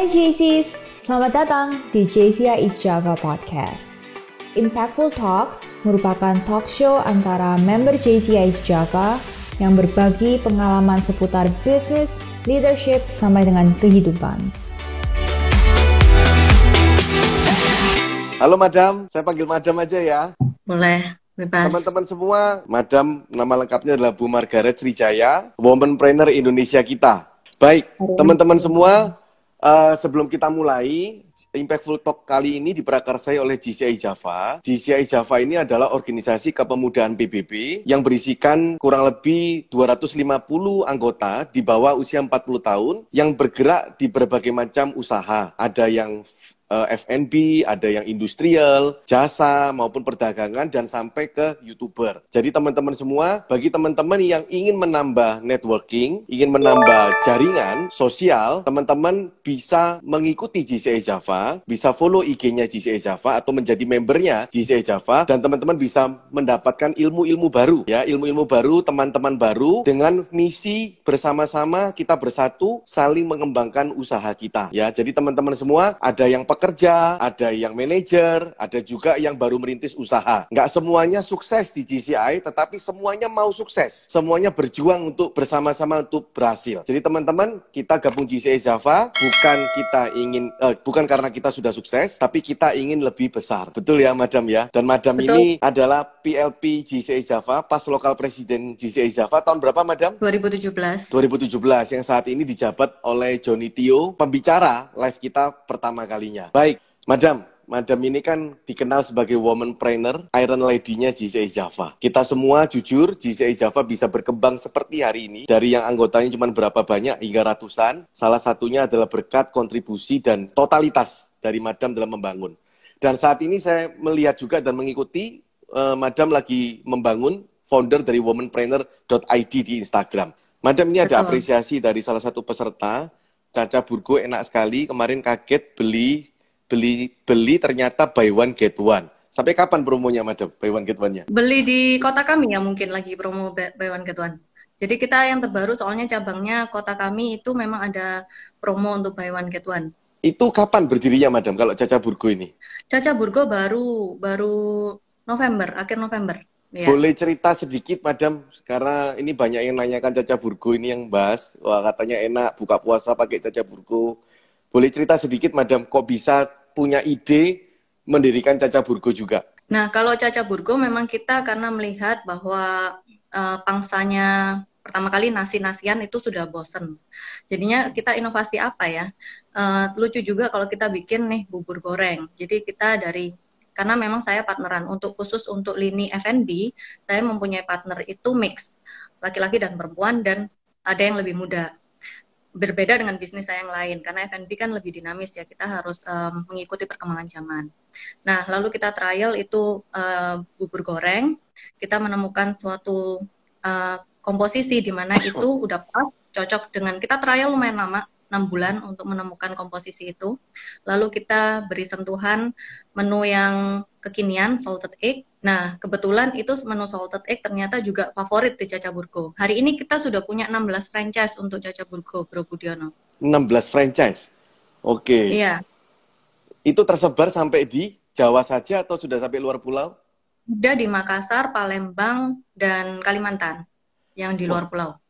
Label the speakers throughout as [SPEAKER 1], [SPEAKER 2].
[SPEAKER 1] Hai JCs, selamat datang di JCI East Java Podcast. Impactful Talks merupakan talk show antara member JCI East Java yang berbagi pengalaman seputar bisnis, leadership, sampai dengan kehidupan.
[SPEAKER 2] Halo Madam, saya panggil Madam aja ya.
[SPEAKER 3] Boleh, bebas.
[SPEAKER 2] Teman-teman semua, Madam nama lengkapnya adalah Bu Margaret Srijaya, Womanpreneur Indonesia kita. Baik, teman-teman semua, uh, sebelum kita mulai, Impactful Talk kali ini diprakarsai oleh GCI Java. GCI Java ini adalah organisasi kepemudaan PBB yang berisikan kurang lebih 250 anggota di bawah usia 40 tahun yang bergerak di berbagai macam usaha. Ada yang uh, eh, F&B, ada yang industrial, jasa maupun perdagangan dan sampai ke YouTuber. Jadi teman-teman semua, bagi teman-teman yang ingin menambah networking, ingin menambah jaringan sosial, teman-teman bisa mengikuti GCA Java, bisa follow IG-nya GCA Java atau menjadi membernya GCA Java dan teman-teman bisa mendapatkan ilmu-ilmu baru ya, ilmu-ilmu baru, teman-teman baru dengan misi bersama-sama kita bersatu saling mengembangkan usaha kita ya. Jadi teman-teman semua ada yang pekerja, ada yang manajer, ada juga yang baru merintis usaha. Nggak semuanya sukses di GCI, tetapi semuanya mau sukses. Semuanya berjuang untuk bersama-sama untuk berhasil. Jadi teman-teman, kita gabung GCI Java bukan kita ingin, uh, bukan karena kita sudah sukses, tapi kita ingin lebih besar. Betul ya, Madam ya? Dan Madam Betul. ini adalah PLP GCI Java, pas lokal presiden GCI Java tahun berapa, Madam?
[SPEAKER 3] 2017.
[SPEAKER 2] 2017 yang saat ini dijabat oleh Johnny Tio, pembicara live kita pertama kalinya. Baik, Madam, Madam ini kan dikenal sebagai woman trainer, Iron Lady-nya GCI Java. Kita semua jujur, GCI Java bisa berkembang seperti hari ini. Dari yang anggotanya cuma berapa banyak hingga ratusan. Salah satunya adalah berkat kontribusi dan totalitas dari Madam dalam membangun. Dan saat ini saya melihat juga dan mengikuti uh, Madam lagi membangun founder dari womanpreneur.id di Instagram. Madam ini ada apresiasi dari salah satu peserta, Caca Burgo enak sekali, kemarin kaget beli beli beli ternyata buy one get one. Sampai kapan promonya, Madam? Buy one get one-nya?
[SPEAKER 3] Beli di kota kami ya mungkin lagi promo buy one get one. Jadi kita yang terbaru soalnya cabangnya kota kami itu memang ada promo untuk buy one get one.
[SPEAKER 2] Itu kapan berdirinya, Madam? Kalau Caca Burgo ini?
[SPEAKER 3] Caca Burgo baru baru November, akhir November.
[SPEAKER 2] Ya. Boleh cerita sedikit, Madam? Karena ini banyak yang nanyakan Caca Burgo ini yang bahas. Wah, katanya enak buka puasa pakai Caca Burgo. Boleh cerita sedikit, Madam, kok bisa punya ide mendirikan Caca Burgo juga?
[SPEAKER 3] Nah, kalau Caca Burgo memang kita karena melihat bahwa uh, pangsanya pertama kali nasi-nasian itu sudah bosen. Jadinya kita inovasi apa ya? Uh, lucu juga kalau kita bikin nih bubur goreng. Jadi kita dari karena memang saya partneran untuk khusus untuk lini F&B, saya mempunyai partner itu mix laki-laki dan perempuan dan ada yang lebih muda berbeda dengan bisnis saya yang lain. Karena F&B kan lebih dinamis ya kita harus um, mengikuti perkembangan zaman. Nah lalu kita trial itu uh, bubur goreng, kita menemukan suatu uh, komposisi di mana itu udah pas cocok dengan kita trial lumayan lama 6 bulan untuk menemukan komposisi itu. Lalu kita beri sentuhan menu yang kekinian salted egg Nah, kebetulan itu menu salted egg ternyata juga favorit di Caca Burgo. Hari ini kita sudah punya 16 franchise untuk Caca Burgo, Bro Budiono.
[SPEAKER 2] 16 franchise? Oke.
[SPEAKER 3] Iya.
[SPEAKER 2] Itu tersebar sampai di Jawa saja atau sudah sampai luar pulau?
[SPEAKER 3] Sudah di Makassar, Palembang, dan Kalimantan yang di luar pulau.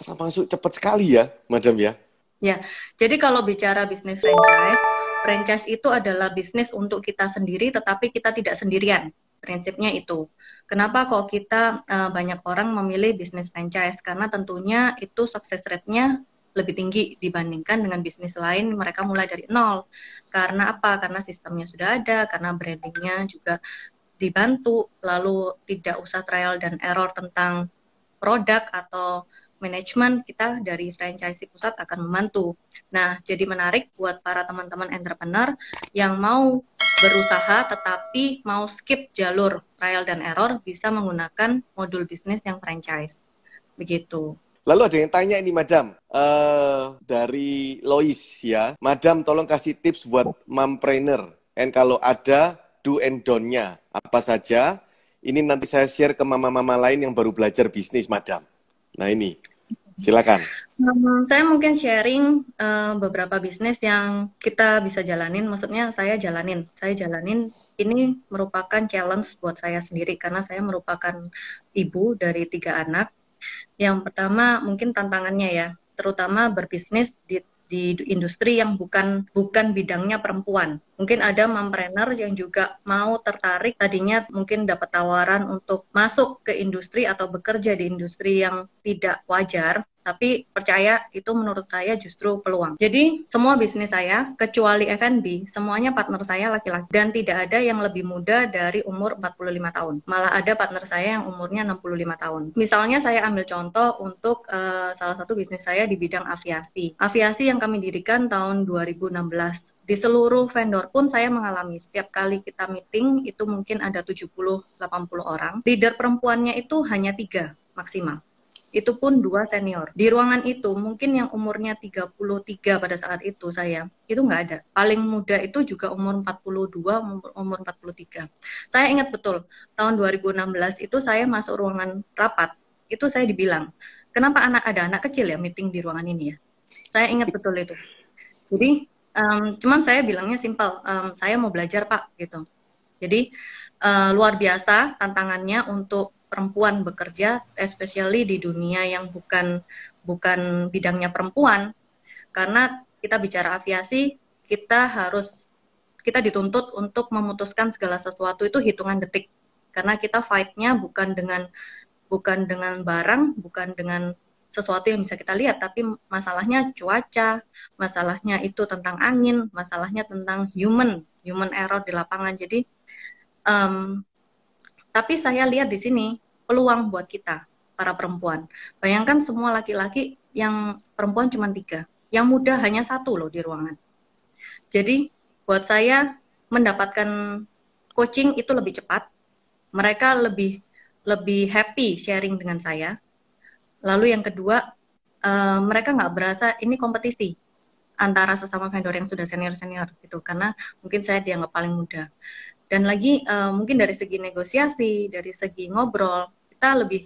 [SPEAKER 2] Termasuk cepat sekali ya, Madam ya?
[SPEAKER 3] Ya, jadi kalau bicara bisnis franchise, franchise itu adalah bisnis untuk kita sendiri, tetapi kita tidak sendirian prinsipnya itu. Kenapa kok kita uh, banyak orang memilih bisnis franchise? Karena tentunya itu sukses rate-nya lebih tinggi dibandingkan dengan bisnis lain mereka mulai dari nol. Karena apa? Karena sistemnya sudah ada, karena brandingnya juga dibantu, lalu tidak usah trial dan error tentang produk atau manajemen kita dari franchise pusat akan membantu. Nah, jadi menarik buat para teman-teman entrepreneur yang mau berusaha tetapi mau skip jalur trial dan error bisa menggunakan modul bisnis yang franchise. Begitu.
[SPEAKER 2] Lalu ada yang tanya ini, Madam, uh, dari Lois ya. Madam, tolong kasih tips buat mompreneur. And kalau ada, do and don't-nya. Apa saja? Ini nanti saya share ke mama-mama lain yang baru belajar bisnis, Madam. Nah ini. Silakan.
[SPEAKER 3] Um, saya mungkin sharing uh, beberapa bisnis yang kita bisa jalanin. Maksudnya saya jalanin, saya jalanin ini merupakan challenge buat saya sendiri karena saya merupakan ibu dari tiga anak. Yang pertama mungkin tantangannya ya, terutama berbisnis di di industri yang bukan bukan bidangnya perempuan. Mungkin ada mompreneur yang juga mau tertarik tadinya mungkin dapat tawaran untuk masuk ke industri atau bekerja di industri yang tidak wajar tapi percaya itu menurut saya justru peluang. Jadi semua bisnis saya kecuali F&B semuanya partner saya laki-laki dan tidak ada yang lebih muda dari umur 45 tahun. Malah ada partner saya yang umurnya 65 tahun. Misalnya saya ambil contoh untuk uh, salah satu bisnis saya di bidang aviasi. Aviasi yang kami dirikan tahun 2016 di seluruh vendor pun saya mengalami setiap kali kita meeting itu mungkin ada 70-80 orang. Leader perempuannya itu hanya tiga maksimal itu pun dua senior. Di ruangan itu mungkin yang umurnya 33 pada saat itu saya, itu nggak ada. Paling muda itu juga umur 42, umur, umur 43. Saya ingat betul, tahun 2016 itu saya masuk ruangan rapat, itu saya dibilang, kenapa anak ada anak kecil ya meeting di ruangan ini ya? Saya ingat betul itu. Jadi, um, cuman saya bilangnya simpel, um, saya mau belajar pak, gitu. Jadi, uh, luar biasa tantangannya untuk perempuan bekerja, especially di dunia yang bukan bukan bidangnya perempuan, karena kita bicara aviasi, kita harus kita dituntut untuk memutuskan segala sesuatu itu hitungan detik, karena kita fightnya bukan dengan bukan dengan barang, bukan dengan sesuatu yang bisa kita lihat, tapi masalahnya cuaca, masalahnya itu tentang angin, masalahnya tentang human, human error di lapangan. Jadi um, tapi saya lihat di sini peluang buat kita, para perempuan. Bayangkan semua laki-laki yang perempuan cuma tiga, yang muda hanya satu loh di ruangan. Jadi buat saya mendapatkan coaching itu lebih cepat, mereka lebih lebih happy sharing dengan saya. Lalu yang kedua, uh, mereka nggak berasa ini kompetisi antara sesama vendor yang sudah senior senior gitu, karena mungkin saya dianggap paling muda dan lagi uh, mungkin dari segi negosiasi, dari segi ngobrol, kita lebih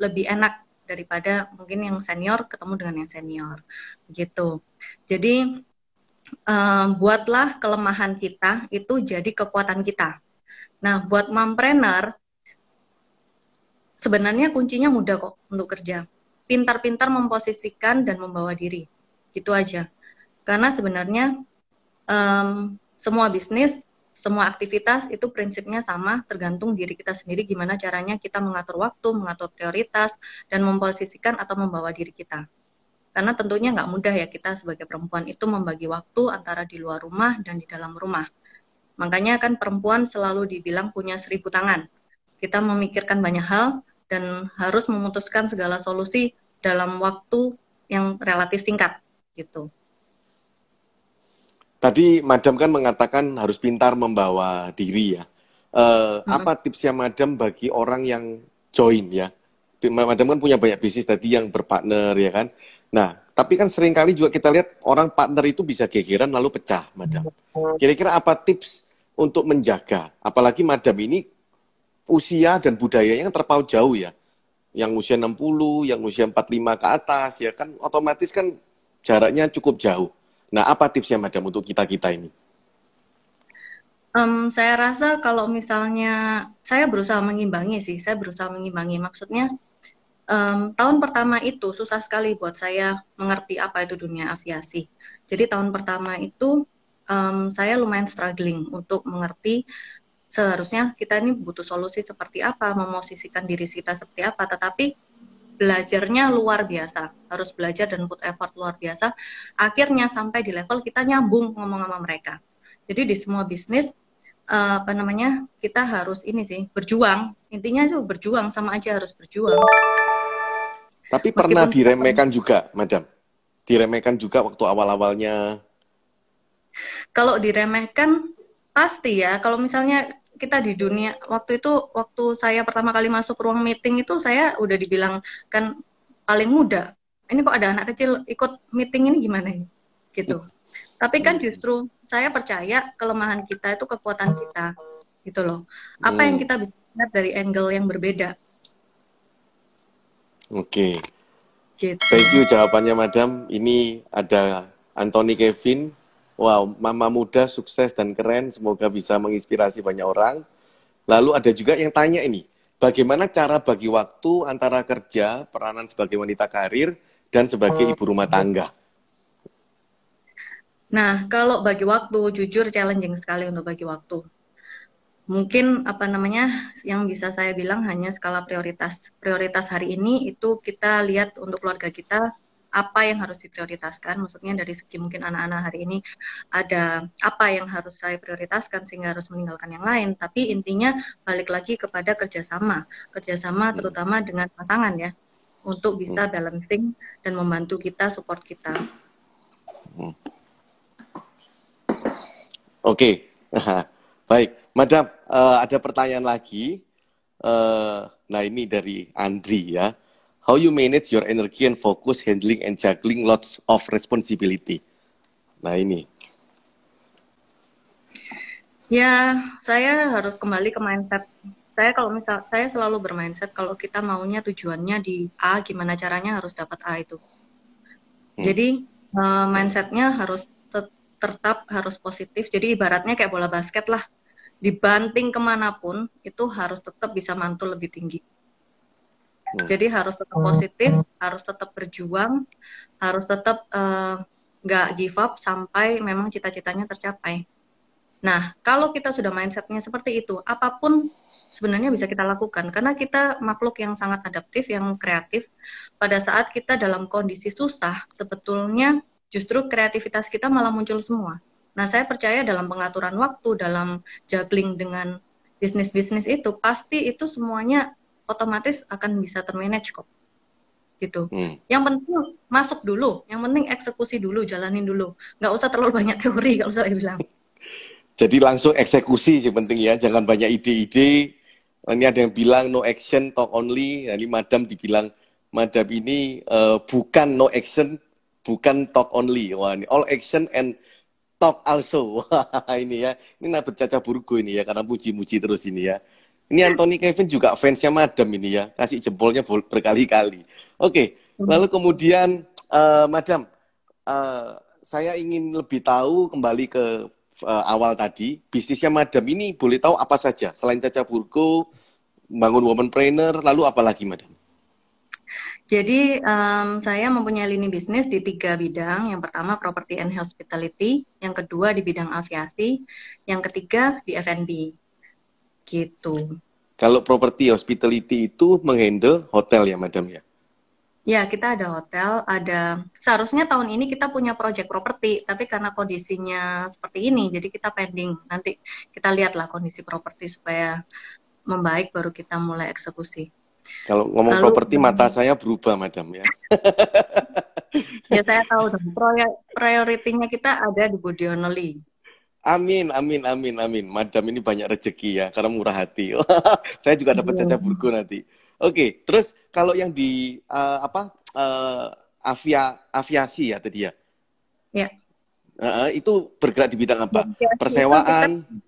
[SPEAKER 3] lebih enak daripada mungkin yang senior ketemu dengan yang senior gitu. Jadi uh, buatlah kelemahan kita itu jadi kekuatan kita. Nah, buat mompreneur sebenarnya kuncinya mudah kok untuk kerja. Pintar-pintar memposisikan dan membawa diri. Gitu aja. Karena sebenarnya um, semua bisnis semua aktivitas itu prinsipnya sama, tergantung diri kita sendiri gimana caranya kita mengatur waktu, mengatur prioritas, dan memposisikan atau membawa diri kita. Karena tentunya nggak mudah ya kita sebagai perempuan itu membagi waktu antara di luar rumah dan di dalam rumah. Makanya kan perempuan selalu dibilang punya seribu tangan. Kita memikirkan banyak hal dan harus memutuskan segala solusi dalam waktu yang relatif singkat gitu.
[SPEAKER 2] Tadi Madam kan mengatakan harus pintar membawa diri ya. Uh, hmm. Apa tipsnya Madam bagi orang yang join ya? Madam kan punya banyak bisnis tadi yang berpartner ya kan. Nah, tapi kan sering kali juga kita lihat orang partner itu bisa gegeran lalu pecah, Madam. Kira-kira apa tips untuk menjaga? Apalagi Madam ini usia dan budayanya yang terpaut jauh ya. Yang usia 60, yang usia 45 ke atas ya kan otomatis kan jaraknya cukup jauh. Nah, apa tipsnya Madam untuk kita-kita ini?
[SPEAKER 3] Um, saya rasa kalau misalnya saya berusaha mengimbangi sih, saya berusaha mengimbangi. Maksudnya um, tahun pertama itu susah sekali buat saya mengerti apa itu dunia aviasi. Jadi tahun pertama itu um, saya lumayan struggling untuk mengerti seharusnya kita ini butuh solusi seperti apa, memosisikan diri kita seperti apa. Tetapi belajarnya luar biasa, harus belajar dan put effort luar biasa. Akhirnya sampai di level kita nyambung ngomong sama mereka. Jadi di semua bisnis uh, apa namanya kita harus ini sih berjuang. Intinya itu berjuang sama aja harus berjuang.
[SPEAKER 2] Tapi Meskipun pernah diremehkan juga, Madam. Diremehkan juga waktu awal-awalnya.
[SPEAKER 3] Kalau diremehkan pasti ya. Kalau misalnya kita di dunia. Waktu itu waktu saya pertama kali masuk ruang meeting itu saya udah dibilang kan paling muda. Ini kok ada anak kecil ikut meeting ini gimana ini? Gitu. Tapi kan justru saya percaya kelemahan kita itu kekuatan kita. Gitu loh. Apa yang hmm. kita bisa lihat dari angle yang berbeda?
[SPEAKER 2] Oke. Gitu. Thank you jawabannya, Madam. Ini ada Anthony Kevin. Wow, mama muda sukses dan keren. Semoga bisa menginspirasi banyak orang. Lalu ada juga yang tanya ini, bagaimana cara bagi waktu antara kerja, peranan sebagai wanita karir, dan sebagai ibu rumah tangga?
[SPEAKER 3] Nah, kalau bagi waktu, jujur challenging sekali untuk bagi waktu mungkin apa namanya yang bisa saya bilang hanya skala prioritas. Prioritas hari ini itu kita lihat untuk keluarga kita apa yang harus diprioritaskan. Maksudnya dari segi mungkin anak-anak hari ini ada apa yang harus saya prioritaskan sehingga harus meninggalkan yang lain. Tapi intinya balik lagi kepada kerjasama, kerjasama hmm. terutama dengan pasangan ya, untuk bisa hmm. balancing dan membantu kita, support kita.
[SPEAKER 2] Hmm. Oke, okay. baik. Madam, uh, ada pertanyaan lagi. Uh, nah ini dari Andri ya. How you manage your energy and focus handling and juggling lots of responsibility. Nah ini.
[SPEAKER 3] Ya, saya harus kembali ke mindset. Saya kalau misal saya selalu bermindset kalau kita maunya tujuannya di A, gimana caranya harus dapat A itu. Hmm. Jadi uh, mindsetnya harus tetap harus positif. Jadi ibaratnya kayak bola basket lah dibanting ke mana pun itu harus tetap bisa mantul lebih tinggi. Hmm. Jadi harus tetap positif, harus tetap berjuang, harus tetap eh, nggak uh, give up sampai memang cita-citanya tercapai. Nah, kalau kita sudah mindsetnya seperti itu, apa pun sebenarnya bisa kita lakukan karena kita makhluk yang sangat adaptif, yang kreatif. Pada saat kita dalam kondisi susah, sebetulnya justru kreativitas kita malah muncul semua. Nah, saya percaya dalam pengaturan waktu, dalam juggling dengan bisnis-bisnis itu, pasti itu semuanya otomatis akan bisa termanage kok. Gitu. Hmm. Yang penting masuk dulu, yang penting eksekusi dulu, jalanin dulu. Nggak usah terlalu banyak teori kalau saya bilang.
[SPEAKER 2] Jadi langsung eksekusi yang penting ya, jangan banyak ide-ide. Ini ada yang bilang no action, talk only. Nah, ini madam dibilang, madam ini uh, bukan no action, bukan talk only. Wah, ini all action and talk also. ini ya. Ini Nabet Caca Burgo ini ya, karena puji-muji terus ini ya. Ini Anthony Kevin juga fansnya Madam ini ya, kasih jempolnya berkali-kali. Oke, hmm. lalu kemudian uh, Madam, uh, saya ingin lebih tahu kembali ke uh, awal tadi, bisnisnya Madam ini boleh tahu apa saja selain Caca Burgo, bangun woman trainer, lalu apa lagi Madam?
[SPEAKER 3] Jadi um, saya mempunyai lini bisnis di tiga bidang. Yang pertama property and hospitality, yang kedua di bidang aviasi, yang ketiga di F&B. Gitu.
[SPEAKER 2] Kalau property hospitality itu menghandle hotel ya, Madam ya?
[SPEAKER 3] Ya, kita ada hotel, ada seharusnya tahun ini kita punya project properti, tapi karena kondisinya seperti ini, jadi kita pending. Nanti kita lihatlah kondisi properti supaya membaik baru kita mulai eksekusi.
[SPEAKER 2] Kalau ngomong Lalu, properti mata saya berubah, madam ya.
[SPEAKER 3] ya saya tahu dong. Prioritinya kita ada di Budionoli.
[SPEAKER 2] Amin, amin, amin, amin. Madam ini banyak rezeki ya, karena murah hati. saya juga dapat caca burgo nanti. Oke, terus kalau yang di uh, apa uh, avia aviasi ya tadi ya?
[SPEAKER 3] Ya.
[SPEAKER 2] Uh, itu bergerak di bidang apa? Persewaan.
[SPEAKER 3] Kita,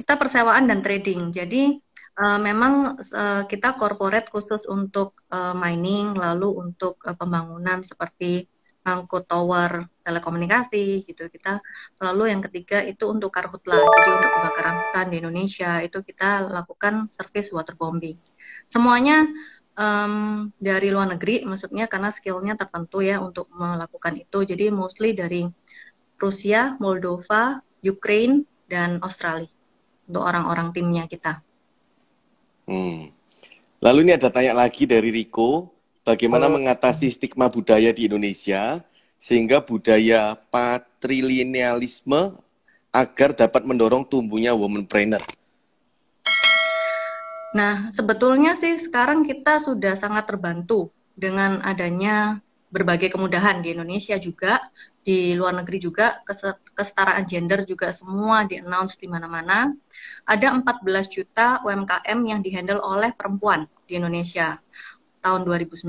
[SPEAKER 3] kita persewaan dan trading. Jadi uh, memang uh, kita corporate khusus untuk uh, mining, lalu untuk uh, pembangunan seperti angkut tower telekomunikasi gitu. Kita lalu yang ketiga itu untuk karhutla jadi untuk kebakaran hutan di Indonesia itu kita lakukan service waterbombing semuanya um, dari luar negeri maksudnya karena skillnya tertentu ya untuk melakukan itu. Jadi mostly dari Rusia, Moldova, Ukraine dan Australia untuk orang-orang timnya kita.
[SPEAKER 2] Hmm. Lalu ini ada tanya lagi dari Riko, bagaimana oh. mengatasi stigma budaya di Indonesia sehingga budaya patrilinealisme agar dapat mendorong tumbuhnya womanpreneur.
[SPEAKER 3] Nah, sebetulnya sih sekarang kita sudah sangat terbantu dengan adanya berbagai kemudahan di Indonesia juga, di luar negeri juga, kesetaraan gender juga semua di-announce di mana-mana ada 14 juta UMKM yang dihandle oleh perempuan di Indonesia tahun 2019.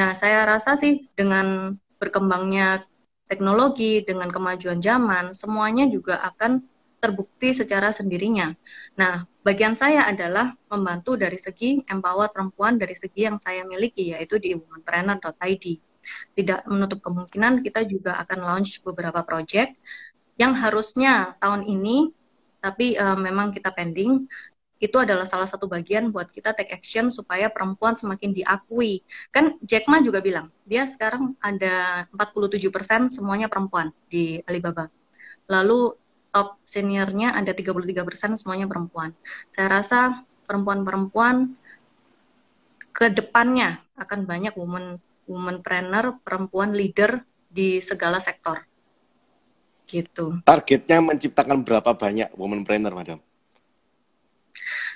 [SPEAKER 3] Nah, saya rasa sih dengan berkembangnya teknologi, dengan kemajuan zaman, semuanya juga akan terbukti secara sendirinya. Nah, bagian saya adalah membantu dari segi empower perempuan dari segi yang saya miliki yaitu di womanpreneur.id. Tidak menutup kemungkinan kita juga akan launch beberapa project yang harusnya tahun ini tapi uh, memang kita pending itu adalah salah satu bagian buat kita take action supaya perempuan semakin diakui. Kan Jack Ma juga bilang, dia sekarang ada 47% semuanya perempuan di Alibaba. Lalu top seniornya ada 33% semuanya perempuan. Saya rasa perempuan-perempuan ke depannya akan banyak woman woman trainer, perempuan leader di segala sektor. Gitu.
[SPEAKER 2] Targetnya menciptakan berapa banyak woman trainer, Madam?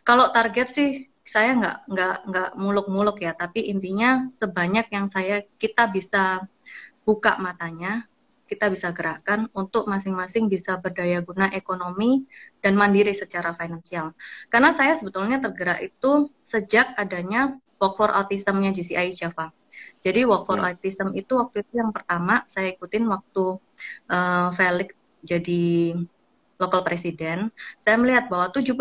[SPEAKER 3] Kalau target sih saya nggak nggak nggak muluk-muluk ya, tapi intinya sebanyak yang saya kita bisa buka matanya, kita bisa gerakkan untuk masing-masing bisa berdaya guna ekonomi dan mandiri secara finansial. Karena saya sebetulnya tergerak itu sejak adanya Work for Autism-nya GCI Java. Jadi Work for ya. Autism itu waktu itu yang pertama saya ikutin waktu uh, Felix jadi lokal presiden, saya melihat bahwa 70%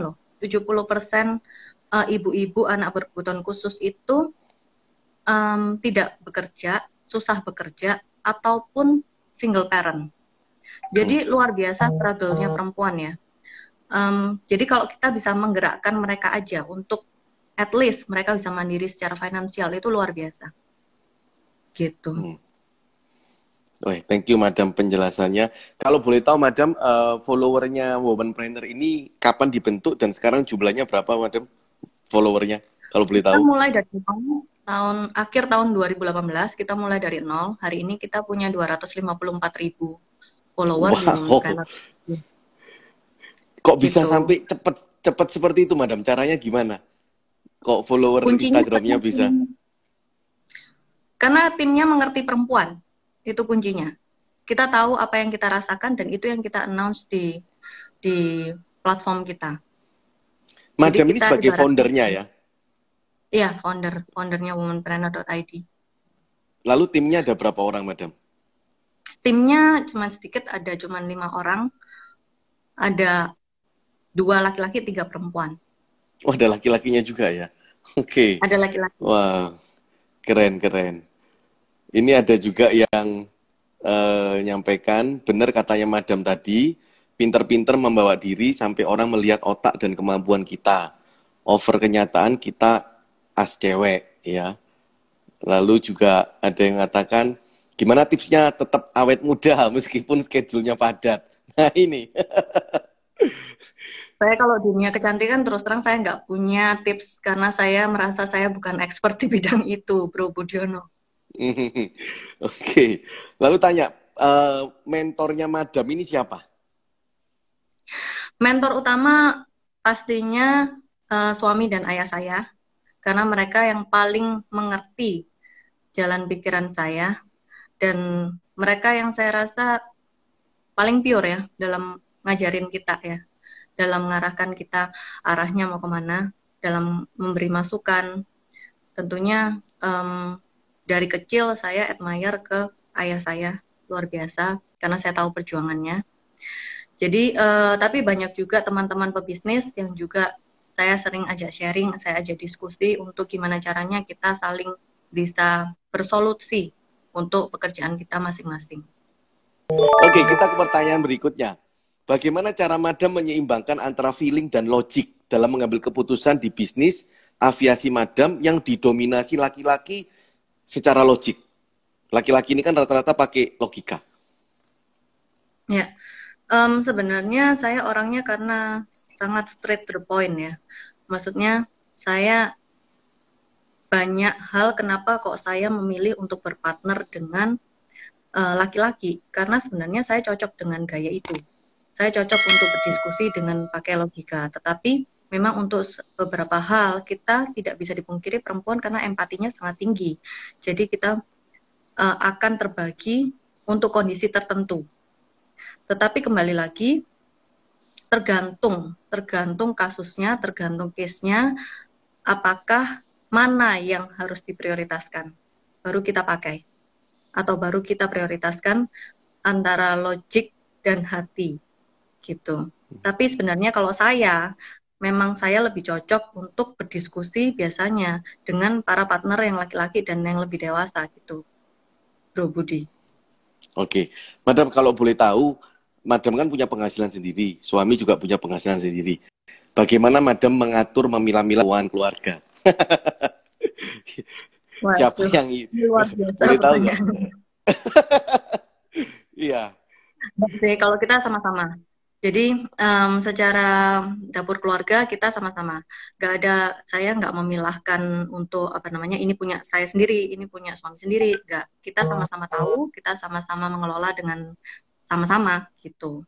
[SPEAKER 3] loh 70% uh, ibu-ibu anak berkebutuhan khusus itu um, tidak bekerja, susah bekerja, ataupun single parent. Jadi luar biasa struggle-nya perempuan ya. Um, jadi kalau kita bisa menggerakkan mereka aja untuk at least mereka bisa mandiri secara finansial itu luar biasa. Gitu. Hmm.
[SPEAKER 2] Oh, thank you Madam penjelasannya. Kalau boleh tahu Madam, uh, followernya Womanpreneur ini kapan dibentuk dan sekarang jumlahnya berapa Madam followernya? Kalau boleh tahu.
[SPEAKER 3] Kita mulai dari tahun, tahun akhir tahun 2018 kita mulai dari nol. Hari ini kita punya 254 ribu follower wow. di Womanpreneur.
[SPEAKER 2] Kok bisa gitu. sampai cepat cepat seperti itu Madam? Caranya gimana? Kok follower Kuncinya Instagramnya bisa?
[SPEAKER 3] Karena timnya mengerti perempuan itu kuncinya. Kita tahu apa yang kita rasakan dan itu yang kita announce di di platform kita.
[SPEAKER 2] Madam ini sebagai foundernya ya?
[SPEAKER 3] Iya, founder, foundernya womanpreneur.id.
[SPEAKER 2] Lalu timnya ada berapa orang, Madam?
[SPEAKER 3] Timnya cuma sedikit, ada cuma lima orang. Ada dua laki-laki, tiga perempuan.
[SPEAKER 2] Oh, ada laki-lakinya juga ya? Oke. Okay.
[SPEAKER 3] Ada laki-laki.
[SPEAKER 2] Wah, keren, keren. Ini ada juga yang uh, nyampaikan, benar katanya Madam tadi, pinter-pinter membawa diri sampai orang melihat otak dan kemampuan kita. Over kenyataan kita as cewek, ya. Lalu juga ada yang mengatakan, gimana tipsnya tetap awet muda meskipun schedule-nya padat. Nah ini.
[SPEAKER 3] saya kalau dunia kecantikan terus terang saya nggak punya tips karena saya merasa saya bukan expert di bidang itu, Bro Budiono.
[SPEAKER 2] Oke, lalu tanya uh, mentornya Madam ini siapa?
[SPEAKER 3] Mentor utama pastinya uh, suami dan ayah saya, karena mereka yang paling mengerti jalan pikiran saya. Dan mereka yang saya rasa paling pure ya dalam ngajarin kita ya, dalam mengarahkan kita arahnya mau ke mana, dalam memberi masukan. Tentunya um, dari kecil saya admire ke ayah saya luar biasa karena saya tahu perjuangannya. Jadi uh, tapi banyak juga teman-teman pebisnis yang juga saya sering ajak sharing, saya ajak diskusi untuk gimana caranya kita saling bisa bersolusi untuk pekerjaan kita masing-masing.
[SPEAKER 2] Oke, kita ke pertanyaan berikutnya. Bagaimana cara Madam menyeimbangkan antara feeling dan logik dalam mengambil keputusan di bisnis aviasi Madam yang didominasi laki-laki secara logik. Laki-laki ini kan rata-rata pakai logika.
[SPEAKER 3] Ya, um, sebenarnya saya orangnya karena sangat straight to the point ya. Maksudnya saya banyak hal kenapa kok saya memilih untuk berpartner dengan eh, laki-laki uh, karena sebenarnya saya cocok dengan gaya itu. Saya cocok untuk berdiskusi dengan pakai logika, tetapi memang untuk beberapa hal kita tidak bisa dipungkiri perempuan karena empatinya sangat tinggi. Jadi kita uh, akan terbagi untuk kondisi tertentu. Tetapi kembali lagi tergantung tergantung kasusnya, tergantung case-nya apakah mana yang harus diprioritaskan baru kita pakai atau baru kita prioritaskan antara logik dan hati. gitu. Tapi sebenarnya kalau saya memang saya lebih cocok untuk berdiskusi biasanya dengan para partner yang laki-laki dan yang lebih dewasa gitu, Bro Budi.
[SPEAKER 2] Oke, Madam kalau boleh tahu, Madam kan punya penghasilan sendiri, suami juga punya penghasilan sendiri. Bagaimana Madam mengatur memilah-milah keuangan keluarga? Wah, Siapa yang luar biasa boleh tahu? Iya.
[SPEAKER 3] Oke, kalau kita sama-sama. Jadi um, secara dapur keluarga kita sama-sama. Gak ada saya nggak memilahkan untuk apa namanya ini punya saya sendiri, ini punya suami sendiri. Gak. Kita sama-sama tahu, kita sama-sama mengelola dengan sama-sama gitu.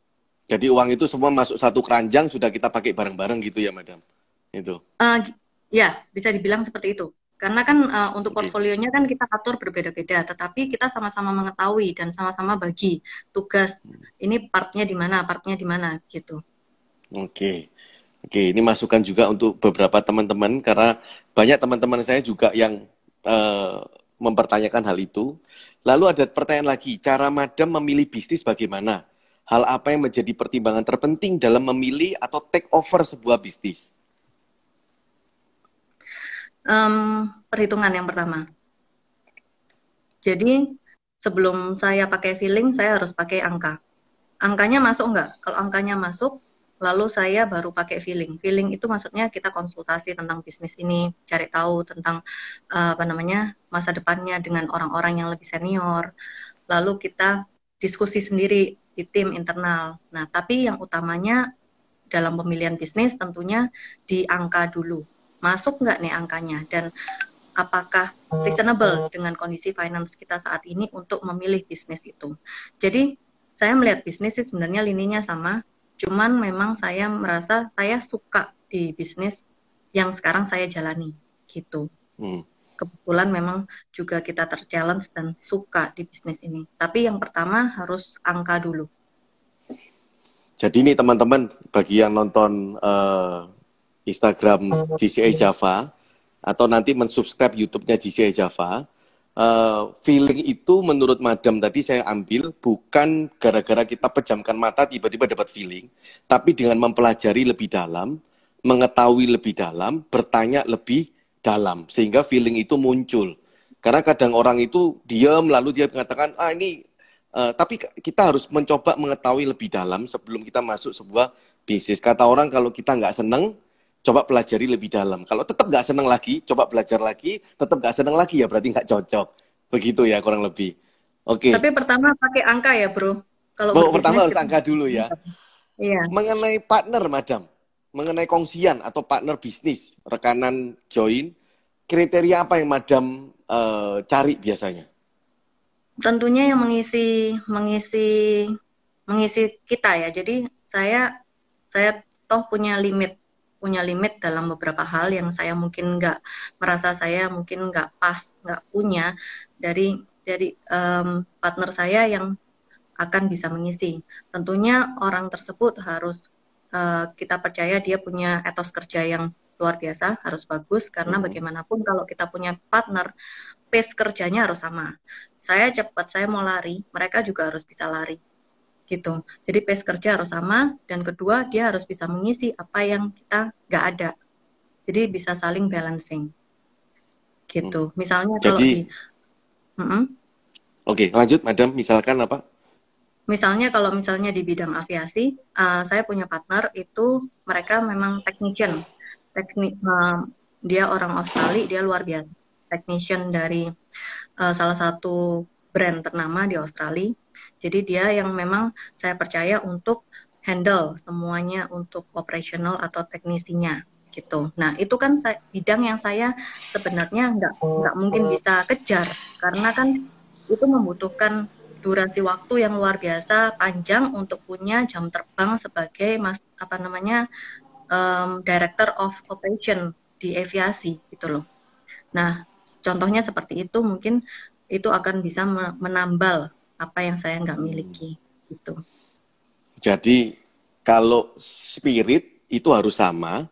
[SPEAKER 2] Jadi uang itu semua masuk satu keranjang sudah kita pakai bareng-bareng gitu ya, Madam? Itu.
[SPEAKER 3] Uh, ya bisa dibilang seperti itu. Karena kan uh, untuk portfolionya kan kita atur berbeda-beda, tetapi kita sama-sama mengetahui dan sama-sama bagi tugas. Ini partnya di mana, partnya di mana gitu.
[SPEAKER 2] Oke. Oke, ini masukan juga untuk beberapa teman-teman karena banyak teman-teman saya juga yang uh, mempertanyakan hal itu. Lalu ada pertanyaan lagi, cara Madam memilih bisnis bagaimana? Hal apa yang menjadi pertimbangan terpenting dalam memilih atau take over sebuah bisnis?
[SPEAKER 3] Um, perhitungan yang pertama. Jadi sebelum saya pakai feeling, saya harus pakai angka. Angkanya masuk nggak? Kalau angkanya masuk, lalu saya baru pakai feeling. Feeling itu maksudnya kita konsultasi tentang bisnis ini, cari tahu tentang uh, apa namanya masa depannya dengan orang-orang yang lebih senior. Lalu kita diskusi sendiri di tim internal. Nah, tapi yang utamanya dalam pemilihan bisnis tentunya di angka dulu masuk nggak nih angkanya dan apakah reasonable dengan kondisi finance kita saat ini untuk memilih bisnis itu. Jadi saya melihat bisnis sih sebenarnya lininya sama, cuman memang saya merasa saya suka di bisnis yang sekarang saya jalani gitu. Hmm. Kebetulan memang juga kita terchallenge dan suka di bisnis ini. Tapi yang pertama harus angka dulu.
[SPEAKER 2] Jadi ini teman-teman bagi yang nonton uh, Instagram GCA Java atau nanti mensubscribe YouTube-nya GCA Java. Uh, feeling itu menurut Madam tadi saya ambil bukan gara-gara kita pejamkan mata tiba-tiba dapat feeling, tapi dengan mempelajari lebih dalam, mengetahui lebih dalam, bertanya lebih dalam sehingga feeling itu muncul. Karena kadang orang itu diam lalu dia mengatakan ah ini uh, tapi kita harus mencoba mengetahui lebih dalam sebelum kita masuk sebuah bisnis. Kata orang kalau kita nggak seneng coba pelajari lebih dalam. Kalau tetap nggak senang lagi, coba belajar lagi, tetap nggak senang lagi ya berarti nggak cocok. Begitu ya kurang lebih. Oke. Okay.
[SPEAKER 3] Tapi pertama pakai angka ya bro.
[SPEAKER 2] Kalau oh, pertama harus angka dulu ya. Iya. Mengenai partner, madam, mengenai kongsian atau partner bisnis, rekanan join, kriteria apa yang madam uh, cari biasanya?
[SPEAKER 3] Tentunya yang mengisi mengisi mengisi kita ya. Jadi saya saya toh punya limit punya limit dalam beberapa hal yang saya mungkin nggak merasa saya mungkin nggak pas nggak punya dari dari um, partner saya yang akan bisa mengisi. Tentunya orang tersebut harus uh, kita percaya dia punya etos kerja yang luar biasa, harus bagus karena hmm. bagaimanapun kalau kita punya partner, pace kerjanya harus sama. Saya cepat, saya mau lari, mereka juga harus bisa lari gitu. Jadi pace kerja harus sama dan kedua dia harus bisa mengisi apa yang kita nggak ada. Jadi bisa saling balancing. Gitu. Hmm. Misalnya
[SPEAKER 2] Jadi, kalau di mm -hmm. Oke, okay, lanjut Madam, misalkan apa?
[SPEAKER 3] Misalnya kalau misalnya di bidang aviasi, uh, saya punya partner itu mereka memang technician. Teknik uh, dia orang Australia, dia luar biasa. Technician dari uh, salah satu brand ternama di Australia jadi dia yang memang saya percaya untuk handle semuanya untuk operasional atau teknisinya gitu. Nah itu kan saya, bidang yang saya sebenarnya nggak nggak mungkin bisa kejar karena kan itu membutuhkan durasi waktu yang luar biasa panjang untuk punya jam terbang sebagai mas apa namanya um, director of operation di aviasi gitu loh. Nah contohnya seperti itu mungkin itu akan bisa menambal apa yang saya nggak miliki itu.
[SPEAKER 2] Jadi kalau spirit itu harus sama,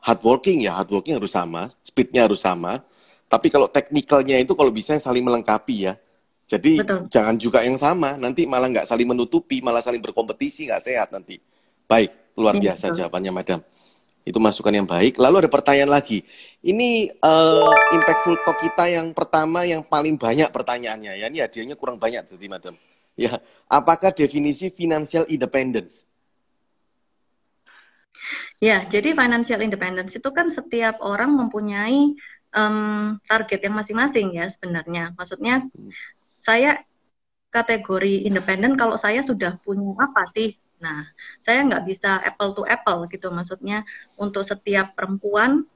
[SPEAKER 2] hardworking ya hardworking harus sama, speednya harus sama. Tapi kalau teknikalnya itu kalau bisa saling melengkapi ya. Jadi Betul. jangan juga yang sama, nanti malah nggak saling menutupi, malah saling berkompetisi nggak sehat nanti. Baik, luar ya, biasa betul. jawabannya, Madam. Itu masukan yang baik. Lalu ada pertanyaan lagi. Ini uh, impactful talk kita yang pertama yang paling banyak pertanyaannya ya. Ini hadiahnya kurang banyak tadi, Madam. Ya, apakah definisi financial independence?
[SPEAKER 3] Ya, jadi financial independence itu kan setiap orang mempunyai um, target yang masing-masing ya sebenarnya. Maksudnya hmm. saya kategori independen kalau saya sudah punya apa sih? Nah, saya nggak bisa apple to apple gitu. Maksudnya untuk setiap perempuan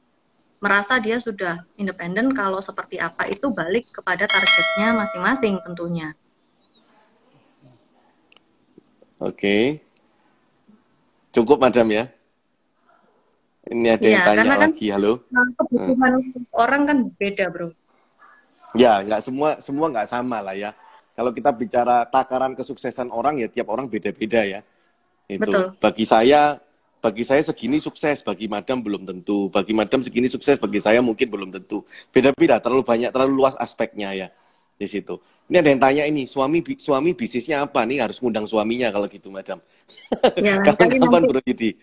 [SPEAKER 3] merasa dia sudah independen kalau seperti apa itu balik kepada targetnya masing-masing tentunya.
[SPEAKER 2] Oke. Cukup, Madam ya? Ini ada ya, yang tanya kan lagi, halo.
[SPEAKER 3] Kebutuhan hmm. orang kan beda, bro.
[SPEAKER 2] Ya, nggak semua semua nggak sama lah ya. Kalau kita bicara takaran kesuksesan orang ya tiap orang beda-beda ya. Itu Betul. bagi saya bagi saya segini sukses, bagi madam belum tentu. Bagi madam segini sukses, bagi saya mungkin belum tentu. Beda-beda, terlalu banyak, terlalu luas aspeknya ya di situ. Ini ada yang tanya ini, suami suami bisnisnya apa nih? Harus ngundang suaminya kalau gitu, madam. Ya, Kapan-kapan Bro Yudi?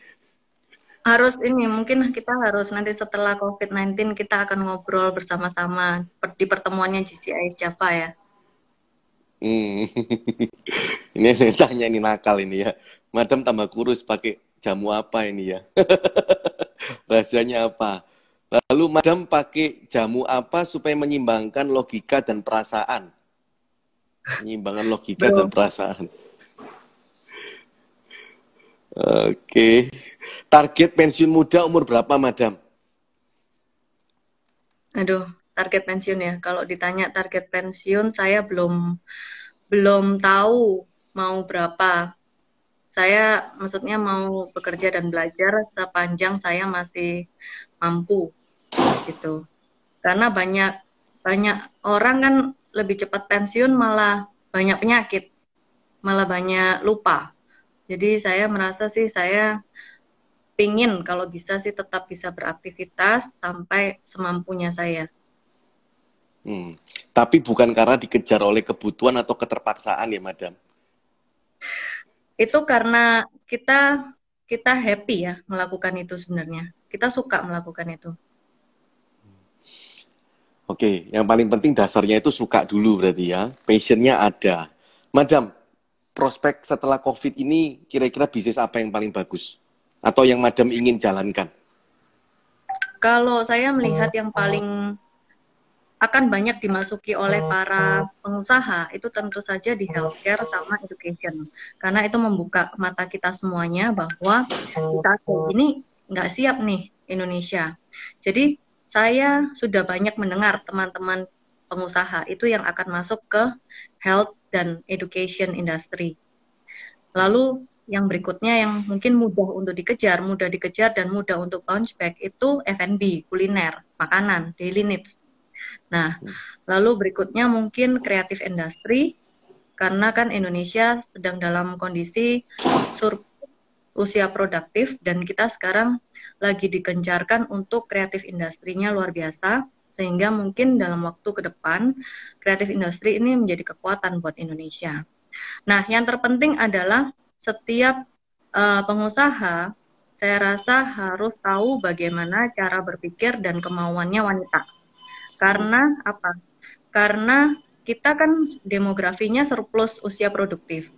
[SPEAKER 3] harus ini mungkin kita harus nanti setelah COVID-19 kita akan ngobrol bersama-sama di pertemuannya GCI Java ya.
[SPEAKER 2] Hmm. ini saya tanya ini nakal ini ya. Madam tambah kurus pakai jamu apa ini ya? Rahasianya apa? Lalu madam pakai jamu apa supaya menyimbangkan logika dan perasaan? Menyimbangkan logika Bro. dan perasaan. Oke. Target pensiun muda umur berapa, Madam?
[SPEAKER 3] Aduh, target pensiun ya. Kalau ditanya target pensiun, saya belum belum tahu mau berapa. Saya maksudnya mau bekerja dan belajar sepanjang saya masih mampu gitu. Karena banyak banyak orang kan lebih cepat pensiun malah banyak penyakit, malah banyak lupa jadi saya merasa sih saya pingin kalau bisa sih tetap bisa beraktivitas sampai semampunya saya.
[SPEAKER 2] Hmm. Tapi bukan karena dikejar oleh kebutuhan atau keterpaksaan ya, Madam?
[SPEAKER 3] Itu karena kita kita happy ya melakukan itu sebenarnya. Kita suka melakukan itu.
[SPEAKER 2] Oke, yang paling penting dasarnya itu suka dulu berarti ya. Passionnya ada. Madam, prospek setelah COVID ini kira-kira bisnis apa yang paling bagus? Atau yang Madam ingin jalankan?
[SPEAKER 3] Kalau saya melihat yang paling akan banyak dimasuki oleh para pengusaha. Itu tentu saja di healthcare sama education. Karena itu membuka mata kita semuanya bahwa kita ini nggak siap nih Indonesia. Jadi saya sudah banyak mendengar teman-teman pengusaha itu yang akan masuk ke health dan education industry. Lalu yang berikutnya yang mungkin mudah untuk dikejar, mudah dikejar dan mudah untuk bounce back itu F&B, kuliner, makanan, daily needs. Nah, lalu berikutnya mungkin kreatif industry karena kan Indonesia sedang dalam kondisi sur usia produktif dan kita sekarang lagi dikencarkan untuk kreatif industrinya luar biasa sehingga mungkin dalam waktu ke depan kreatif industri ini menjadi kekuatan buat Indonesia. Nah, yang terpenting adalah setiap uh, pengusaha saya rasa harus tahu bagaimana cara berpikir dan kemauannya wanita. Karena apa? Karena kita kan demografinya surplus usia produktif.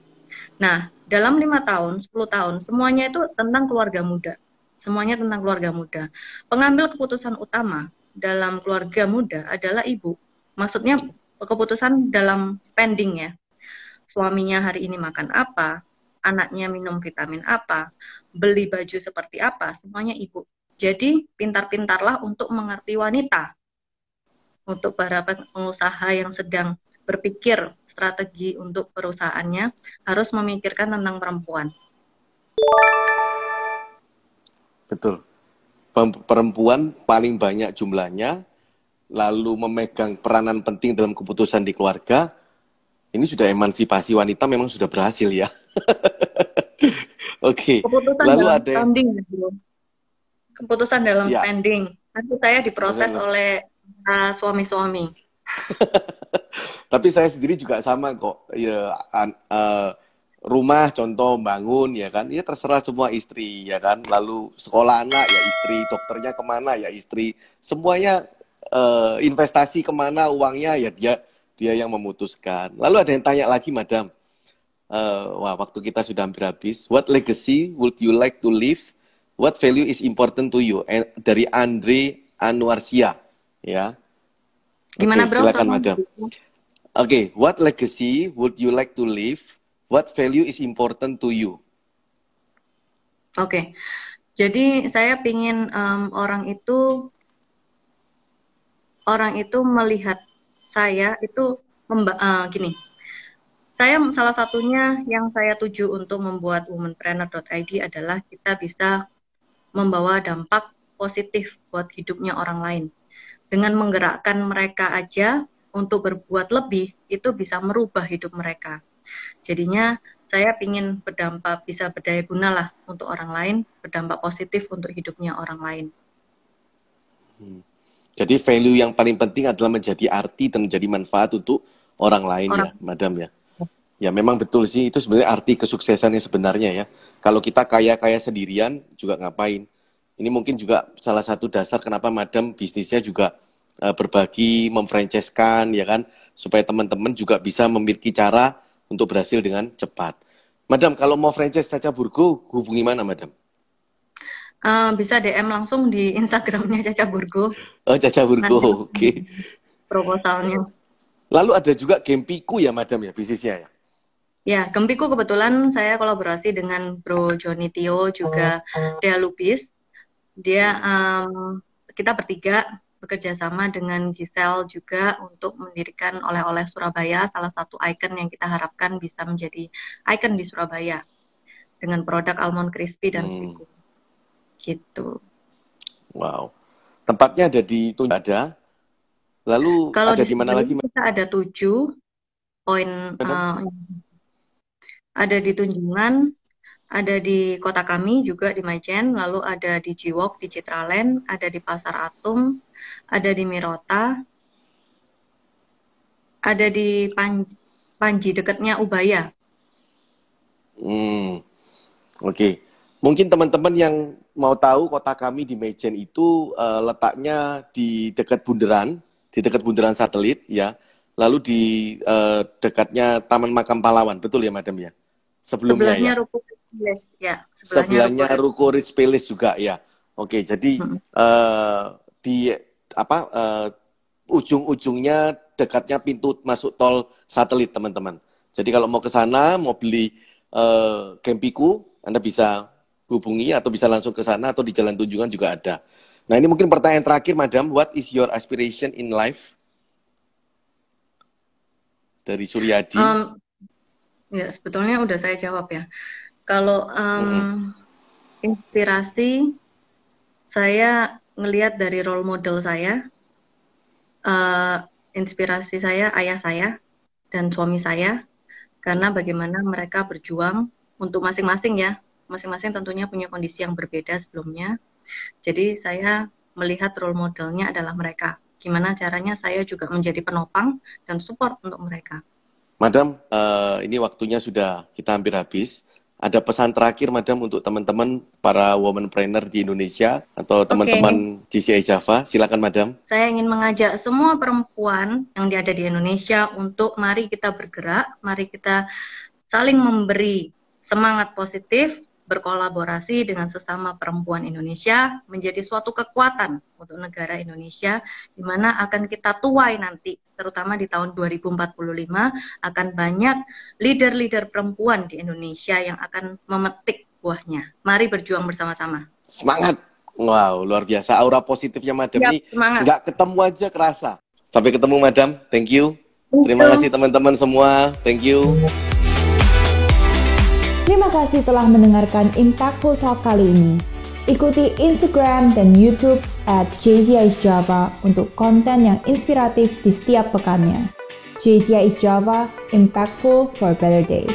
[SPEAKER 3] Nah, dalam lima tahun, 10 tahun, semuanya itu tentang keluarga muda. Semuanya tentang keluarga muda. Pengambil keputusan utama dalam keluarga muda adalah ibu. Maksudnya keputusan dalam spending ya. Suaminya hari ini makan apa, anaknya minum vitamin apa, beli baju seperti apa, semuanya ibu. Jadi pintar-pintarlah untuk mengerti wanita. Untuk para pengusaha yang sedang berpikir strategi untuk perusahaannya harus memikirkan tentang perempuan.
[SPEAKER 2] Betul perempuan paling banyak jumlahnya, lalu memegang peranan penting dalam keputusan di keluarga, ini sudah emansipasi wanita memang sudah berhasil ya. Oke. Okay. Lalu dalam ada spending,
[SPEAKER 3] keputusan dalam ya. spending. Nanti saya diproses Keputusan. oleh suami-suami.
[SPEAKER 2] Tapi saya sendiri juga sama kok. Ya, uh, rumah contoh bangun ya kan? Ya terserah semua istri ya kan? Lalu sekolah anak ya istri. Dokternya ke mana ya istri. Semuanya uh, investasi ke mana uangnya ya dia dia yang memutuskan. Lalu ada yang tanya lagi madam uh, wah waktu kita sudah hampir habis. What legacy would you like to leave? What value is important to you? Eh, dari Andre Anwarsia ya
[SPEAKER 3] gimana okay, bro
[SPEAKER 2] silakan madam oke okay, what legacy would you like to leave What value is important to you?
[SPEAKER 3] Oke, okay. jadi saya ingin um, orang itu orang itu melihat saya itu uh, gini. Saya salah satunya yang saya tuju untuk membuat womanpreneur.id adalah kita bisa membawa dampak positif buat hidupnya orang lain. Dengan menggerakkan mereka aja untuk berbuat lebih, itu bisa merubah hidup mereka. Jadinya saya ingin berdampak bisa berdaya guna lah untuk orang lain, berdampak positif untuk hidupnya orang lain.
[SPEAKER 2] Hmm. Jadi value yang paling penting adalah menjadi arti dan menjadi manfaat untuk orang lain ya, orang. ya, Madam ya. Ya memang betul sih itu sebenarnya arti kesuksesan yang sebenarnya ya. Kalau kita kaya-kaya sendirian juga ngapain? Ini mungkin juga salah satu dasar kenapa Madam bisnisnya juga uh, berbagi, memfranchisekan ya kan, supaya teman-teman juga bisa memiliki cara untuk berhasil dengan cepat. Madam, kalau mau franchise Caca Burgo, hubungi mana, Madam?
[SPEAKER 3] Uh, bisa DM langsung di Instagramnya Caca Burgo.
[SPEAKER 2] Oh, Caca Burgo, oke. Okay.
[SPEAKER 3] Proposalnya.
[SPEAKER 2] Lalu ada juga Gempiku ya, Madam ya, bisnisnya ya?
[SPEAKER 3] Ya, Gempiku kebetulan saya kolaborasi dengan Bro Joni Tio juga Dea Lupis. Dia um, kita bertiga bekerja sama dengan Gisel juga untuk mendirikan oleh-oleh Surabaya, salah satu ikon yang kita harapkan bisa menjadi ikon di Surabaya dengan produk almond crispy dan hmm. Gitu.
[SPEAKER 2] Wow. Tempatnya ada di ada. Lalu
[SPEAKER 3] Kalau
[SPEAKER 2] ada di mana lagi?
[SPEAKER 3] Kita ada tujuh poin. Uh, ada di Tunjungan, ada di kota kami juga di Majen, lalu ada di Jiwok di Citraland, ada di Pasar Atum, ada di Mirota, ada di Pan Panji dekatnya Ubaya.
[SPEAKER 2] Hmm, oke. Okay. Mungkin teman-teman yang mau tahu kota kami di Mejen itu uh, letaknya di dekat bundaran, di dekat bundaran satelit ya. Lalu di uh, dekatnya Taman Makam Pahlawan, betul ya, Madam ya?
[SPEAKER 3] Sebelumnya sebelahnya ya. Ruko
[SPEAKER 2] Palace, ya. Sebelahnya, sebelahnya Ruko Rich Palace juga ya. Oke, jadi hmm. uh, di apa uh, ujung-ujungnya dekatnya pintu masuk tol satelit teman-teman. Jadi kalau mau ke sana mau beli uh, Gempiku, Anda bisa hubungi atau bisa langsung ke sana atau di Jalan Tunjungan juga ada. Nah ini mungkin pertanyaan terakhir, Madam. What is your aspiration in life? Dari Suryadi. Um,
[SPEAKER 3] ya sebetulnya udah saya jawab ya. Kalau um, -hmm. inspirasi saya ngelihat dari role model saya, uh, inspirasi saya ayah saya dan suami saya, karena bagaimana mereka berjuang untuk masing-masing ya, masing-masing tentunya punya kondisi yang berbeda sebelumnya. Jadi saya melihat role modelnya adalah mereka. Gimana caranya saya juga menjadi penopang dan support untuk mereka.
[SPEAKER 2] Madam, uh, ini waktunya sudah kita hampir habis ada pesan terakhir, Madam, untuk teman-teman para woman trainer di Indonesia atau teman-teman okay. GCI Java? Silakan, Madam.
[SPEAKER 3] Saya ingin mengajak semua perempuan yang ada di Indonesia untuk mari kita bergerak, mari kita saling memberi semangat positif, berkolaborasi dengan sesama perempuan Indonesia menjadi suatu kekuatan untuk negara Indonesia di mana akan kita tuai nanti terutama di tahun 2045 akan banyak leader-leader perempuan di Indonesia yang akan memetik buahnya. Mari berjuang bersama-sama.
[SPEAKER 2] Semangat. Wow, luar biasa aura positifnya Madam Yap, ini nggak ketemu aja kerasa. Sampai ketemu Madam. Thank you. Terima kasih teman-teman semua. Thank you.
[SPEAKER 1] Terima kasih telah mendengarkan Impactful Talk kali ini. Ikuti Instagram dan YouTube at Java untuk konten yang inspiratif di setiap pekannya. JCIS Java, Impactful for a Better Day.